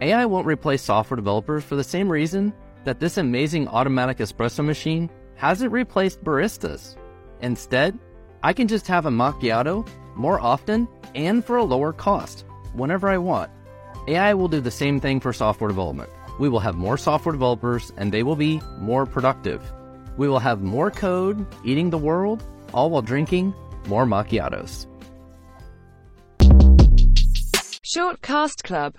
AI won't replace software developers for the same reason that this amazing automatic espresso machine hasn't replaced baristas. Instead, I can just have a macchiato more often and for a lower cost whenever I want. AI will do the same thing for software development. We will have more software developers and they will be more productive. We will have more code eating the world, all while drinking more macchiatos. Shortcast Club